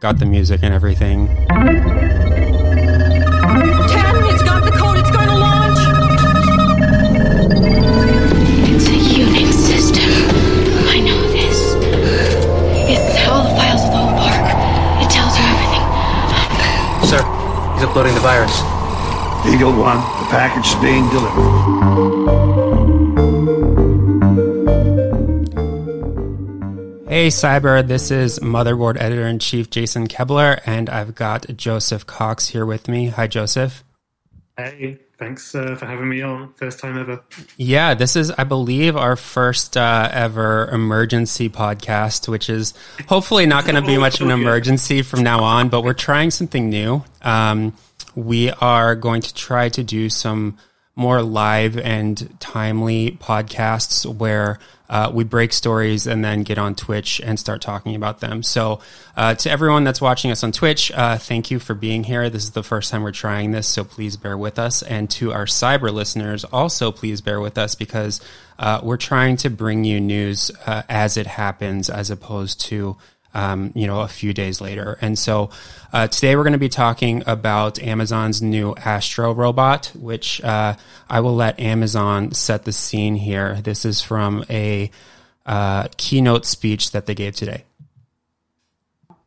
got the music and everything. Ten, it's got the code, it's going to launch! It's a Unix system. I know this. It's all the files of the whole park. It tells you everything. Sir, he's uploading the virus. Eagle One, the package is being delivered. Hey Cyber, this is Motherboard Editor in Chief Jason Koebler, and I've got Joseph Cox here with me. Hi, Joseph. Hey, thanks uh, for having me on. First time ever. Yeah, this is, I believe, our first uh, ever emergency podcast, which is hopefully not going to be much of an emergency from now on, but we're trying something new. Um, we are going to try to do some more live and timely podcasts where uh, we break stories and then get on Twitch and start talking about them. So, uh, to everyone that's watching us on Twitch, uh, thank you for being here. This is the first time we're trying this, so please bear with us. And to our cyber listeners, also please bear with us because uh, we're trying to bring you news uh, as it happens, as opposed to um, you know, a few days later. And so uh, today we're going to be talking about Amazon's new Astro robot, which uh, I will let Amazon set the scene here. This is from a uh, keynote speech that they gave today.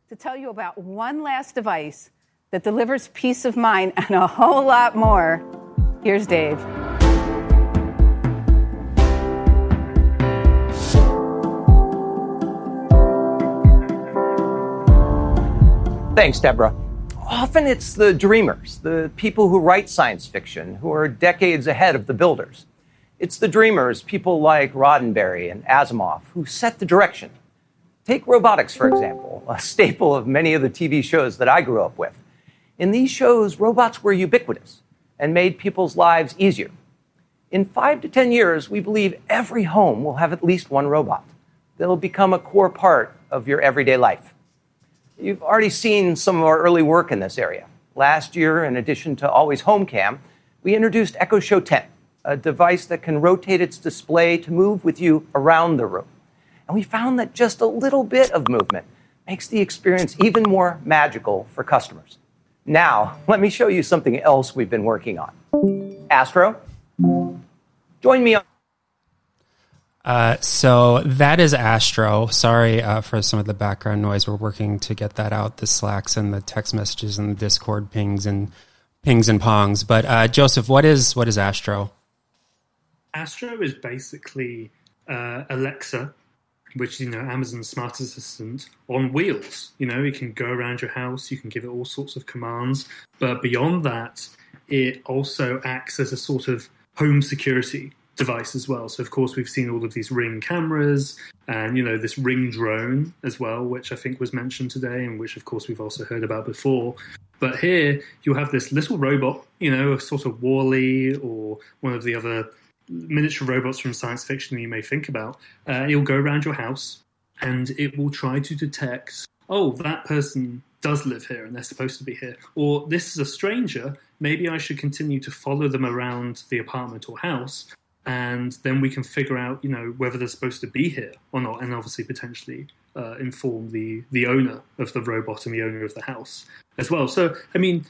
To tell you about one last device that delivers peace of mind and a whole lot more, here's Dave. Thanks, Deborah. Often it's the dreamers, the people who write science fiction, who are decades ahead of the builders. It's the dreamers, people like Roddenberry and Asimov, who set the direction. Take robotics, for example, a staple of many of the TV shows that I grew up with. In these shows, robots were ubiquitous and made people's lives easier. In five to 10 years, we believe every home will have at least one robot. They'll become a core part of your everyday life. You've already seen some of our early work in this area. Last year, in addition to Always Home Cam, we introduced Echo Show 10, a device that can rotate its display to move with you around the room. And we found that just a little bit of movement makes the experience even more magical for customers. Now, let me show you something else we've been working on. Astro, join me on. Uh, so that is Astro. Sorry uh, for some of the background noise. We're working to get that out, the Slacks and the text messages and the Discord pings and pings and pongs. But uh, Joseph, what is what is Astro? Astro is basically uh, Alexa, which you know Amazon's smart assistant on wheels. You know, it can go around your house. You can give it all sorts of commands. But beyond that, it also acts as a sort of home security device as well. So of course we've seen all of these ring cameras and you know this ring drone as well, which I think was mentioned today, and which of course we've also heard about before. But here you have this little robot, you know, a sort of WALL-E or one of the other miniature robots from science fiction you may think about. Uh, it'll go around your house and it will try to detect, oh, that person does live here and they're supposed to be here, or this is a stranger. Maybe I should continue to follow them around the apartment or house and then we can figure out, you know, whether they're supposed to be here or not, and obviously potentially uh, inform the the owner of the robot and the owner of the house as well. So, I mean,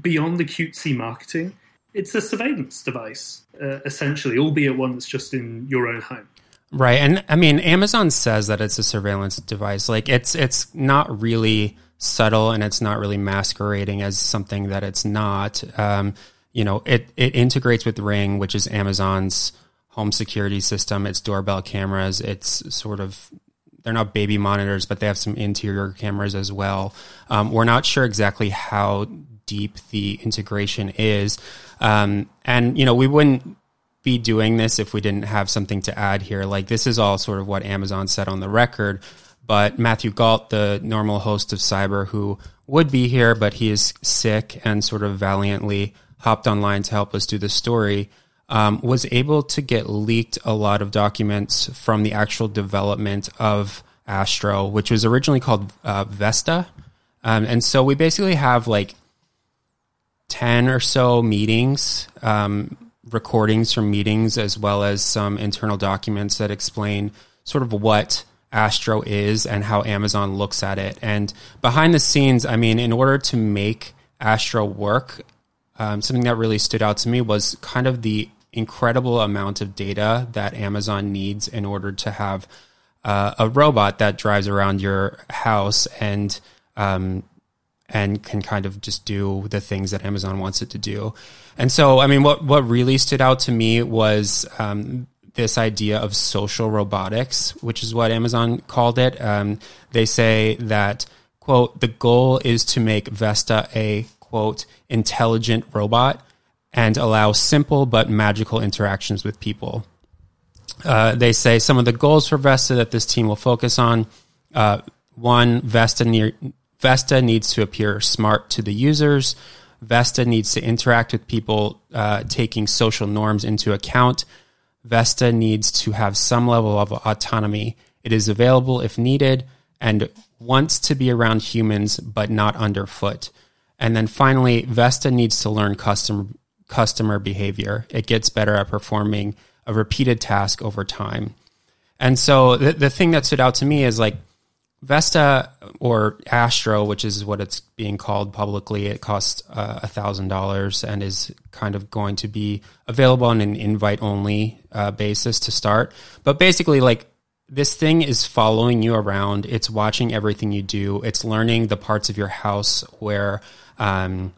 beyond the cutesy marketing, it's a surveillance device uh, essentially, albeit one that's just in your own home. Right, and I mean, Amazon says that it's a surveillance device. Like, it's it's not really subtle, and it's not really masquerading as something that it's not. Um, you know, it, it integrates with Ring, which is Amazon's home security system. It's doorbell cameras. It's sort of they're not baby monitors, but they have some interior cameras as well. Um, we're not sure exactly how deep the integration is, um, and you know, we wouldn't be doing this if we didn't have something to add here. Like this is all sort of what Amazon said on the record. But Matthew Gault, the normal host of Cyber, who would be here, but he is sick and sort of valiantly hopped online to help us do the story, um, was able to get leaked a lot of documents from the actual development of Astro, which was originally called uh, Vesta. Um, and so we basically have like 10 or so meetings, um, recordings from meetings, as well as some internal documents that explain sort of what Astro is and how Amazon looks at it. And behind the scenes, I mean, in order to make Astro work, um, something that really stood out to me was kind of the incredible amount of data that Amazon needs in order to have uh, a robot that drives around your house and um, and can kind of just do the things that Amazon wants it to do. And so, I mean, what what really stood out to me was um, this idea of social robotics, which is what Amazon called it. Um, they say that quote the goal is to make Vesta a quote intelligent robot and allow simple but magical interactions with people. Uh, they say some of the goals for Vesta that this team will focus on. Uh, one, Vesta, near, Vesta needs to appear smart to the users. Vesta needs to interact with people, uh, taking social norms into account. Vesta needs to have some level of autonomy. It is available if needed and wants to be around humans, but not underfoot. And then finally, Vesta needs to learn custom, customer behavior. It gets better at performing a repeated task over time. And so the, the thing that stood out to me is like Vesta or Astro, which is what it's being called publicly, it costs uh, a thousand dollars and is kind of going to be available on an invite only uh, basis to start. But basically, like this thing is following you around. It's watching everything you do. It's learning the parts of your house where um,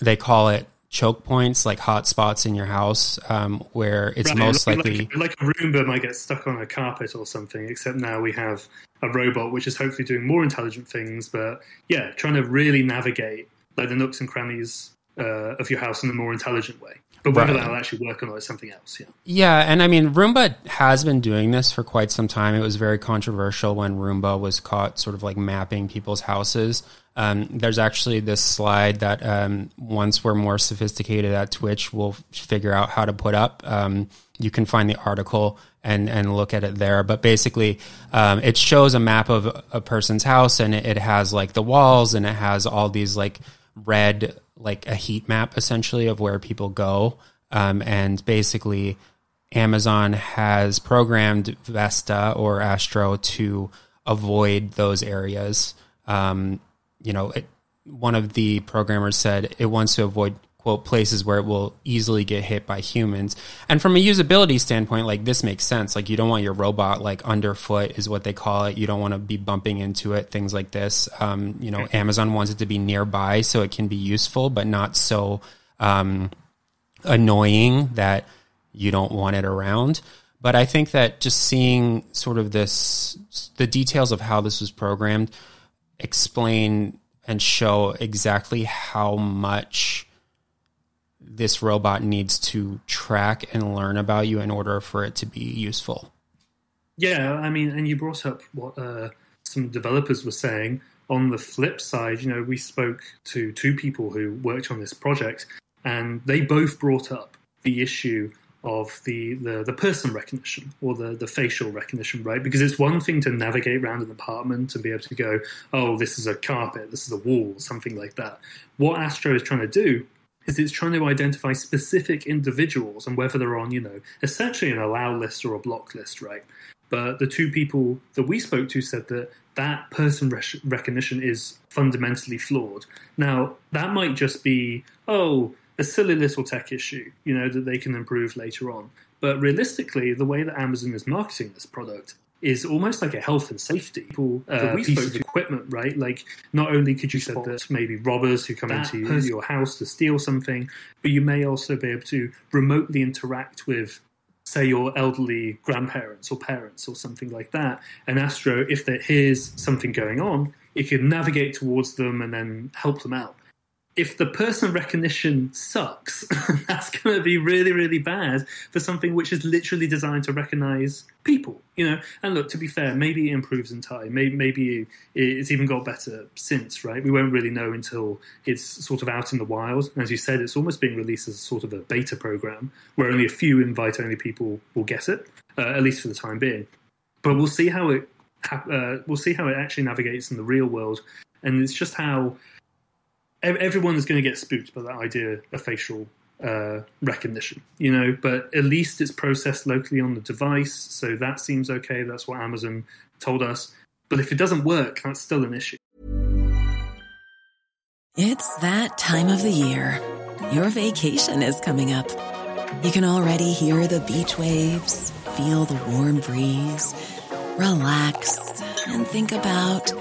they call it choke points, like hot spots in your house, um, where it's Right, most like, likely. like, like a Roomba might get stuck on a carpet or something. Except now we have a robot which is hopefully doing more intelligent things. But yeah, trying to really navigate like the nooks and crannies uh, of your house in a more intelligent way. But whether Right. that'll actually work or not is something else. Yeah. Yeah, and I mean, Roomba has been doing this for quite some time. It was very controversial when Roomba was caught sort of like mapping people's houses. Um, there's actually this slide that um, once we're more sophisticated at Twitch, we'll figure out how to put up. Um, you can find the article and and look at it there. But basically, um, it shows a map of a person's house, and it, it has like the walls, and it has all these like red, like a heat map essentially of where people go. Um, and basically, Amazon has programmed Vesta or Astro to avoid those areas. Um, you know, it, one of the programmers said it wants to avoid quote places where it will easily get hit by humans. And from a usability standpoint, like this makes sense. Like you don't want your robot like underfoot is what they call it. You don't want to be bumping into it. Things like this. Um, you know, Amazon wants it to be nearby so it can be useful, but not so um, annoying that you don't want it around. But I think that just seeing sort of this, the details of how this was programmed, explain and show exactly how much this robot needs to track and learn about you in order for it to be useful. Yeah, I mean, and you brought up what uh, some developers were saying. On the flip side, you know, we spoke to two people who worked on this project, and they both brought up the issue of the, the, the person recognition or the, the facial recognition, right? Because it's one thing to navigate around an apartment and be able to go, oh, this is a carpet, this is a wall, something like that. What Astro is trying to do is it's trying to identify specific individuals and whether they're on, you know, essentially an allow list or a block list, right? But the two people that we spoke to said that that person rec- recognition is fundamentally flawed. Now, that might just be, oh, a silly little tech issue, you know, that they can improve later on. But realistically, the way that Amazon is marketing this product is almost like a health and safety uh, piece of equipment, right? Like, not only could you spot that maybe robbers who come into your house to steal something, but you may also be able to remotely interact with say your elderly grandparents or parents or something like that. And Astro, if there hears something going on, it can navigate towards them and then help them out. If the person recognition sucks, that's going to be really, really bad for something which is literally designed to recognize people, you know. And look, to be fair, maybe it improves in time. Maybe, maybe it's even got better since, right? We won't really know until it's sort of out in the wild. As you said, it's almost being released as sort of a beta program where only a few invite-only people will get it, uh, at least for the time being. But we'll see how it uh, we'll see how it actually navigates in the real world, and it's just how everyone is going to get spooked by that idea of facial uh, recognition, you know, but at least it's processed locally on the device, so that seems okay. That's what Amazon told us. But if it doesn't work, that's still an issue. It's that time of the year. Your vacation is coming up. You can already hear the beach waves, feel the warm breeze, relax, and think about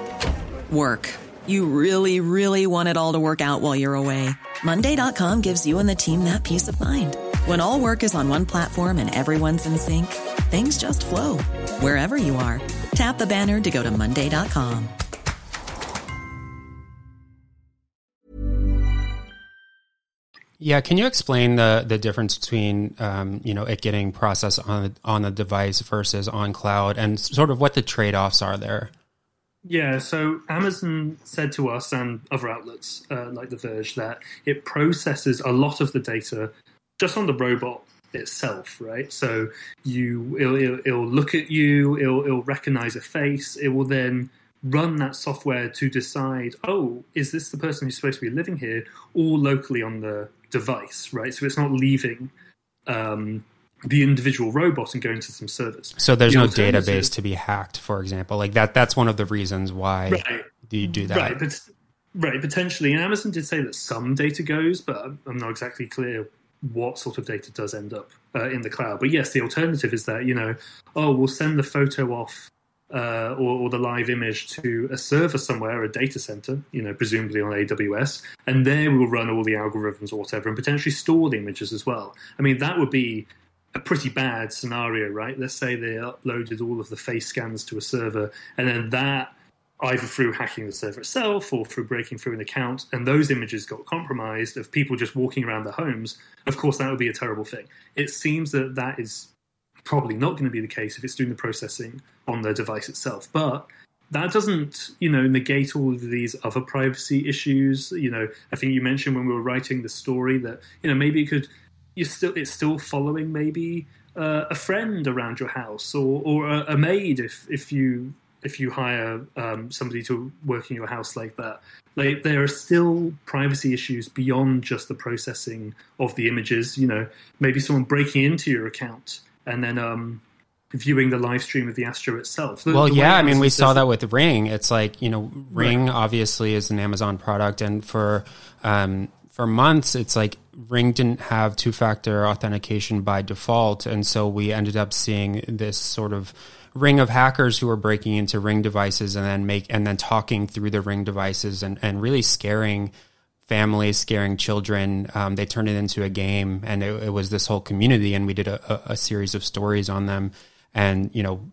work. You really, really want it all to work out while you're away. Monday.com gives you and the team that peace of mind. When all work is on one platform and everyone's in sync, things just flow wherever you are. Tap the banner to go to Monday.com. Yeah, can you explain the the difference between um, you know it getting processed on on the device versus on cloud, and sort of what the trade offs are there? Yeah, so Amazon said to us and other outlets uh, like The Verge that it processes a lot of the data just on the robot itself, right? So you it'll, it'll, it'll look at you, it'll, it'll recognize a face, it will then run that software to decide, oh, is this the person who's supposed to be living here, all locally on the device, right? So it's not leaving um, the individual robot and going to some servers. So there's The no database to be hacked, for example. Like that that's one of the reasons why Right. you do that. Right, but right, potentially. And Amazon did say that some data goes, but I'm- I'm not exactly clear what sort of data does end up uh, in the cloud. But yes, the alternative is that you know, oh, we'll send the photo off. Uh, or, or the live image to a server somewhere, a data center, you know, presumably on AWS, and there we'll run all the algorithms or whatever, and potentially store the images as well. I mean, that would be a pretty bad scenario, right? Let's say they uploaded all of the face scans to a server, and then that either through hacking the server itself or through breaking through an account, and those images got compromised of people just walking around their homes, of course, that would be a terrible thing. It seems that that is probably not going to be the case if it's doing the processing on the device itself. But that doesn't, you know, negate all of these other privacy issues. You know, I think you mentioned when we were writing the story that, you know, maybe it could, you still, it's still following maybe uh, a friend around your house or, or a, a maid if, if you if you hire um, somebody to work in your house like that. Like there are still privacy issues beyond just the processing of the images. You know, maybe someone breaking into your account and then um, viewing the live stream of the Astro itself. The- Well, the yeah, I mean, we saw that with Ring. It's like you know, Ring obviously is an Amazon product, and for um, for months, it's like Ring didn't have two factor authentication by default, and so we ended up seeing this sort of ring of hackers who were breaking into Ring devices and then make and then talking through the Ring devices and and really scaring families, scaring children. Um, they turned it into a game, and it, it was this whole community. And we did a, a, series of stories on them, and you know,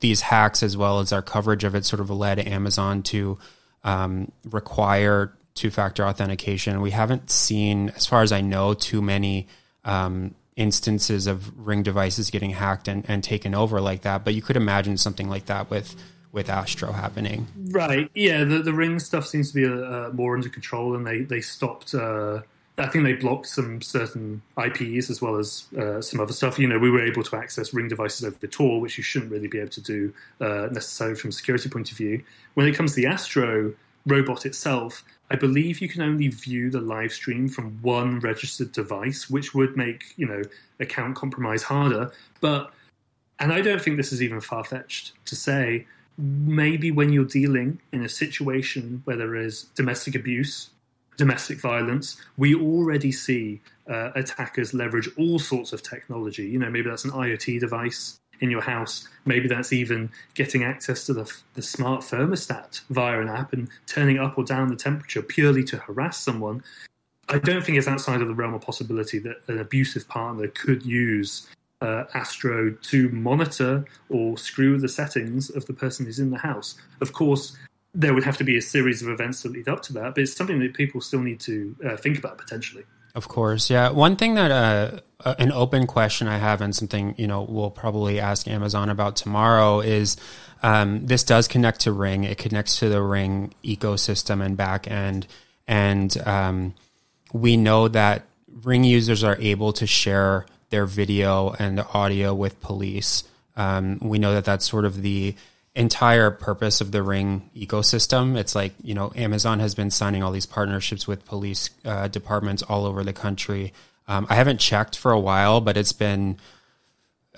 these hacks as well as our coverage of it sort of led Amazon to um, require two-factor authentication. We haven't seen, as far as I know, too many um, instances of Ring devices getting hacked and, and taken over like that. But you could imagine something like that with with Astro happening. Right. Yeah. The the ring stuff seems to be uh, more under control, and they they stopped. Uh, I think they blocked some certain IPs as well as uh, some other stuff. You know, we were able to access ring devices over the Tor, which you shouldn't really be able to do uh, necessarily from a security point of view. When it comes to the Astro robot itself, I believe you can only view the live stream from one registered device, which would make you know account compromise harder. But and I don't think this is even far fetched to say maybe when you're dealing in a situation where there is domestic abuse, domestic violence, we already see uh, attackers leverage all sorts of technology. You know, maybe that's an IoT device in your house. Maybe that's even getting access to the, the smart thermostat via an app and turning up or down the temperature purely to harass someone. I don't think it's outside of the realm of possibility that an abusive partner could use uh, Astro to monitor or screw the settings of the person who's in the house. Of course, there would have to be a series of events that lead up to that, but it's something that people still need to uh, think about potentially. Of course, yeah. One thing that uh, uh, an open question I have, and something you know we'll probably ask Amazon about tomorrow, is um, this does connect to Ring. It connects to the Ring ecosystem and back end, and um, we know that Ring users are able to share their video and audio with police. Um, we know that that's sort of the entire purpose of the ring ecosystem. It's like you know amazon has been signing all these partnerships with police uh, departments all over the country. Um, I haven't checked for a while, but it's been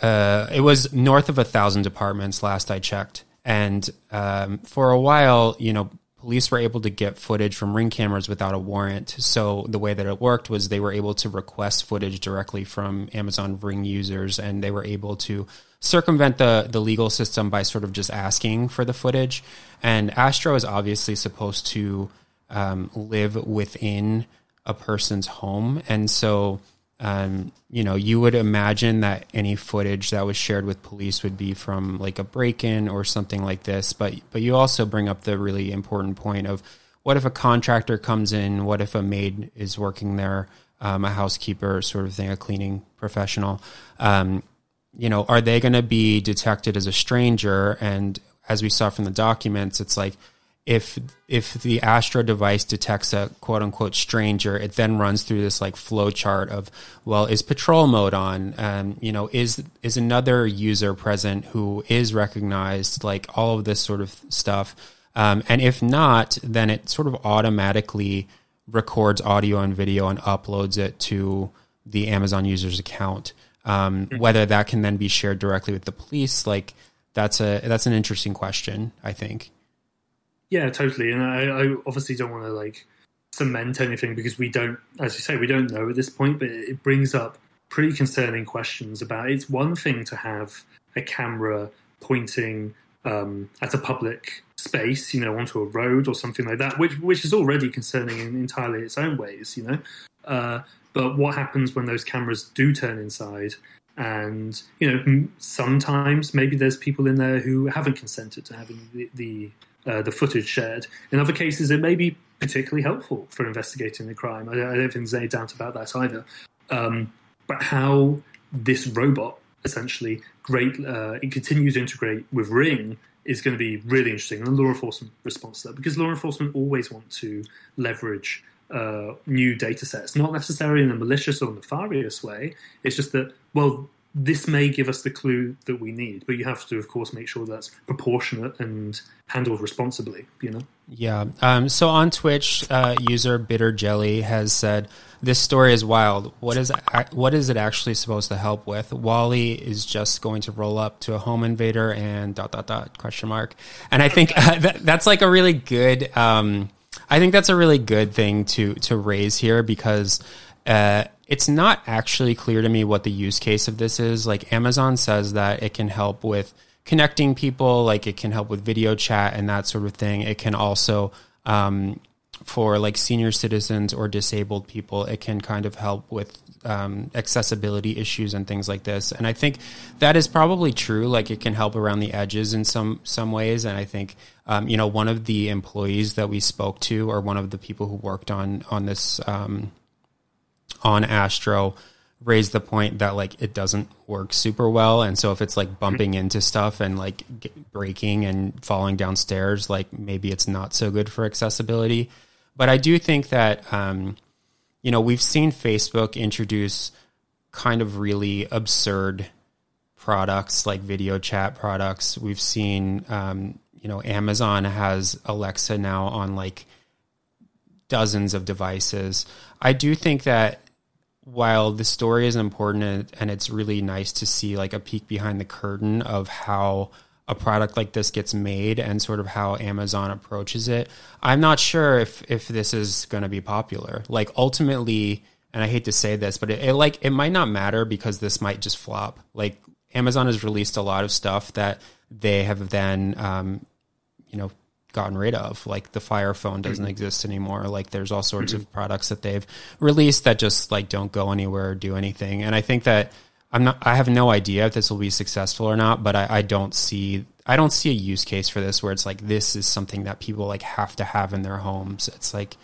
uh, it was north of a thousand departments last I checked, and um, for a while, you know, police were able to get footage from ring cameras without a warrant. So the way that it worked was they were able to request footage directly from Amazon Ring users, and they were able to circumvent the the legal system by sort of just asking for the footage. And Astro is obviously supposed to um, live within a person's home, and so um, you know, you would imagine that any footage that was shared with police would be from like a break-in or something like this. But but you also bring up the really important point of what if a contractor comes in? What if a maid is working there, um, a housekeeper sort of thing, a cleaning professional? Um, you know, are they going to be detected as a stranger? And as we saw from the documents, it's like if if the Astro device detects a quote unquote stranger, it then runs through this like flow chart of well, is patrol mode on? Um, you know, is is another user present who is recognized? Like all of this sort of stuff. Um, and if not, then it sort of automatically records audio and video and uploads it to the Amazon user's account. Um, whether that can then be shared directly with the police, like that's a that's an interesting question. I think. Yeah, totally. And I, I obviously don't want to like cement anything because we don't, as you say, we don't know at this point. But it brings up pretty concerning questions about. It's one thing to have a camera pointing um, at a public space, you know, onto a road or something like that, which which is already concerning in entirely its own ways, you know. Uh, but what happens when those cameras do turn inside? And you know, sometimes maybe there's people in there who haven't consented to having the, the uh, the footage shared. In other cases, it may be particularly helpful for investigating the crime. I, I don't think there's any doubt about that either. Um, but how this robot essentially great uh, it continues to integrate with Ring is going to be really interesting, and the law enforcement response to that because law enforcement always want to leverage uh, new data sets, not necessarily in a malicious or nefarious way. It's just that well, this may give us the clue that we need, but you have to, of course, make sure that's proportionate and handled responsibly. You know. Yeah. Um, so on Twitch, uh, user Bitter Jelly has said, "This story is wild. What is what is it actually supposed to help with? WALL-E is just going to roll up to a home invader and dot dot dot question mark." And I think uh, that, that's like a really good. Um, I think that's a really good thing to to raise here because. Uh, it's not actually clear to me what the use case of this is. Like Amazon says that it can help with connecting people, like it can help with video chat and that sort of thing. It can also, um, for like senior citizens or disabled people, it can kind of help with um, accessibility issues and things like this. And I think that is probably true. Like it can help around the edges in some some ways. And I think um, you know one of the employees that we spoke to, or one of the people who worked on on this um, on Astro raised the point that like it doesn't work super well. And so if it's like bumping into stuff and like breaking and falling downstairs like maybe it's not so good for accessibility. But i do think that um, you know we've seen facebook introduce kind of really absurd products like video chat products. We've seen um, you know amazon has alexa now on like dozens of devices i do think that while the story is important and it's really nice to see like a peek behind the curtain of how a product like this gets made and sort of how Amazon approaches it, I'm not sure if if this is going to be popular. Like ultimately, and I hate to say this, but it, it like it might not matter because this might just flop. Like Amazon has released a lot of stuff that they have then um, you know gotten rid of. Like the Fire phone doesn't mm-hmm. exist anymore. Like there's all sorts mm-hmm. of products that they've released that just like don't go anywhere or do anything. And I think that I'm not. I have no idea if this will be successful or not. But I, I don't see. I don't see a use case for this where it's like this is something that people like have to have in their homes. It's like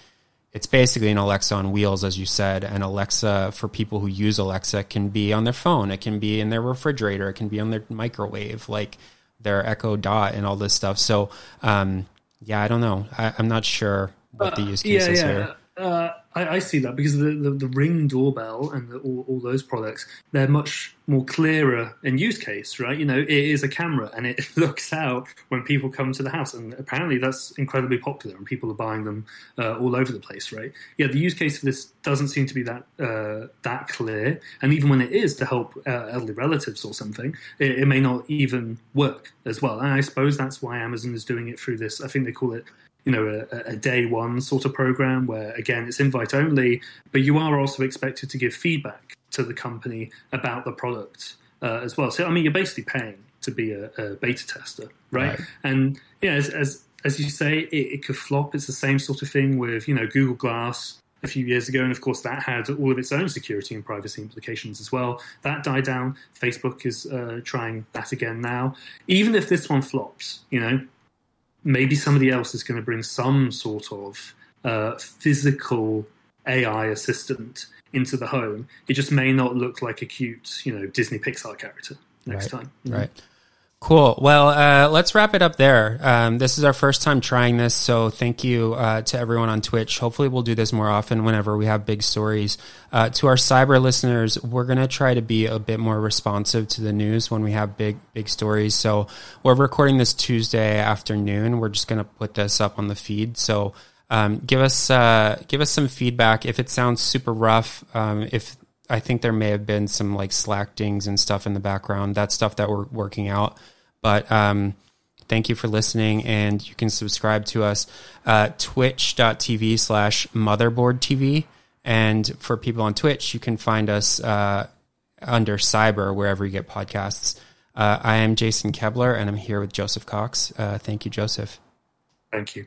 it's basically an Alexa on wheels, as you said. And Alexa, for people who use Alexa, can be on their phone. It can be in their refrigerator. It can be on their microwave, like their Echo Dot and all this stuff. So, um, yeah, I don't know. I, am not sure what the use case uh, is yeah, here. Uh, I, I, see that because the, the, the Ring doorbell and the, all, all, those products, they're much more clearer in use case, right? You know, it is a camera and it looks out when people come to the house. And apparently that's incredibly popular and people are buying them uh, all over the place, right? Yeah, the use case for this doesn't seem to be that uh, that clear. And even when it is to help uh, elderly relatives or something, it, it may not even work as well. And I suppose that's why Amazon is doing it through this. I think they call it you know a, a, day one sort of program where again it's invite only, but you are also expected to give feedback to the company about the product uh, as well. So I mean, you're basically paying to be a, a beta tester, right? right? And yeah, as, as as you say, it, it could flop. It's the same sort of thing with you know Google Glass a few years ago, and of course that had all of its own security and privacy implications as well. That died down. Facebook is uh, trying that again now. Even if this one flops, you know, maybe somebody else is going to bring some sort of uh, physical AI assistant into the home. It just may not look like a cute, you know, Disney Pixar character next right. time. Right. Cool. Well, uh, let's wrap it up there. Um, this is our first time trying this, so thank you uh, to everyone on Twitch. Hopefully, we'll do this more often whenever we have big stories. Uh, to our cyber listeners, we're going to try to be a bit more responsive to the news when we have big, big stories. So, we're recording this Tuesday afternoon. We're just going to put this up on the feed. So, um, give us uh, give us some feedback if it sounds super rough. Um, if I think there may have been some like slack dings and stuff in the background. That's stuff that we're working out. But um, thank you for listening, and you can subscribe to us uh, twitch.tv slash motherboard TV. And for people on Twitch, you can find us uh, under cyber wherever you get podcasts. Uh, I am Jason Koebler, and I'm here with Joseph Cox. Uh, thank you, Joseph. Thank you.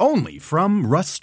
Only from Rust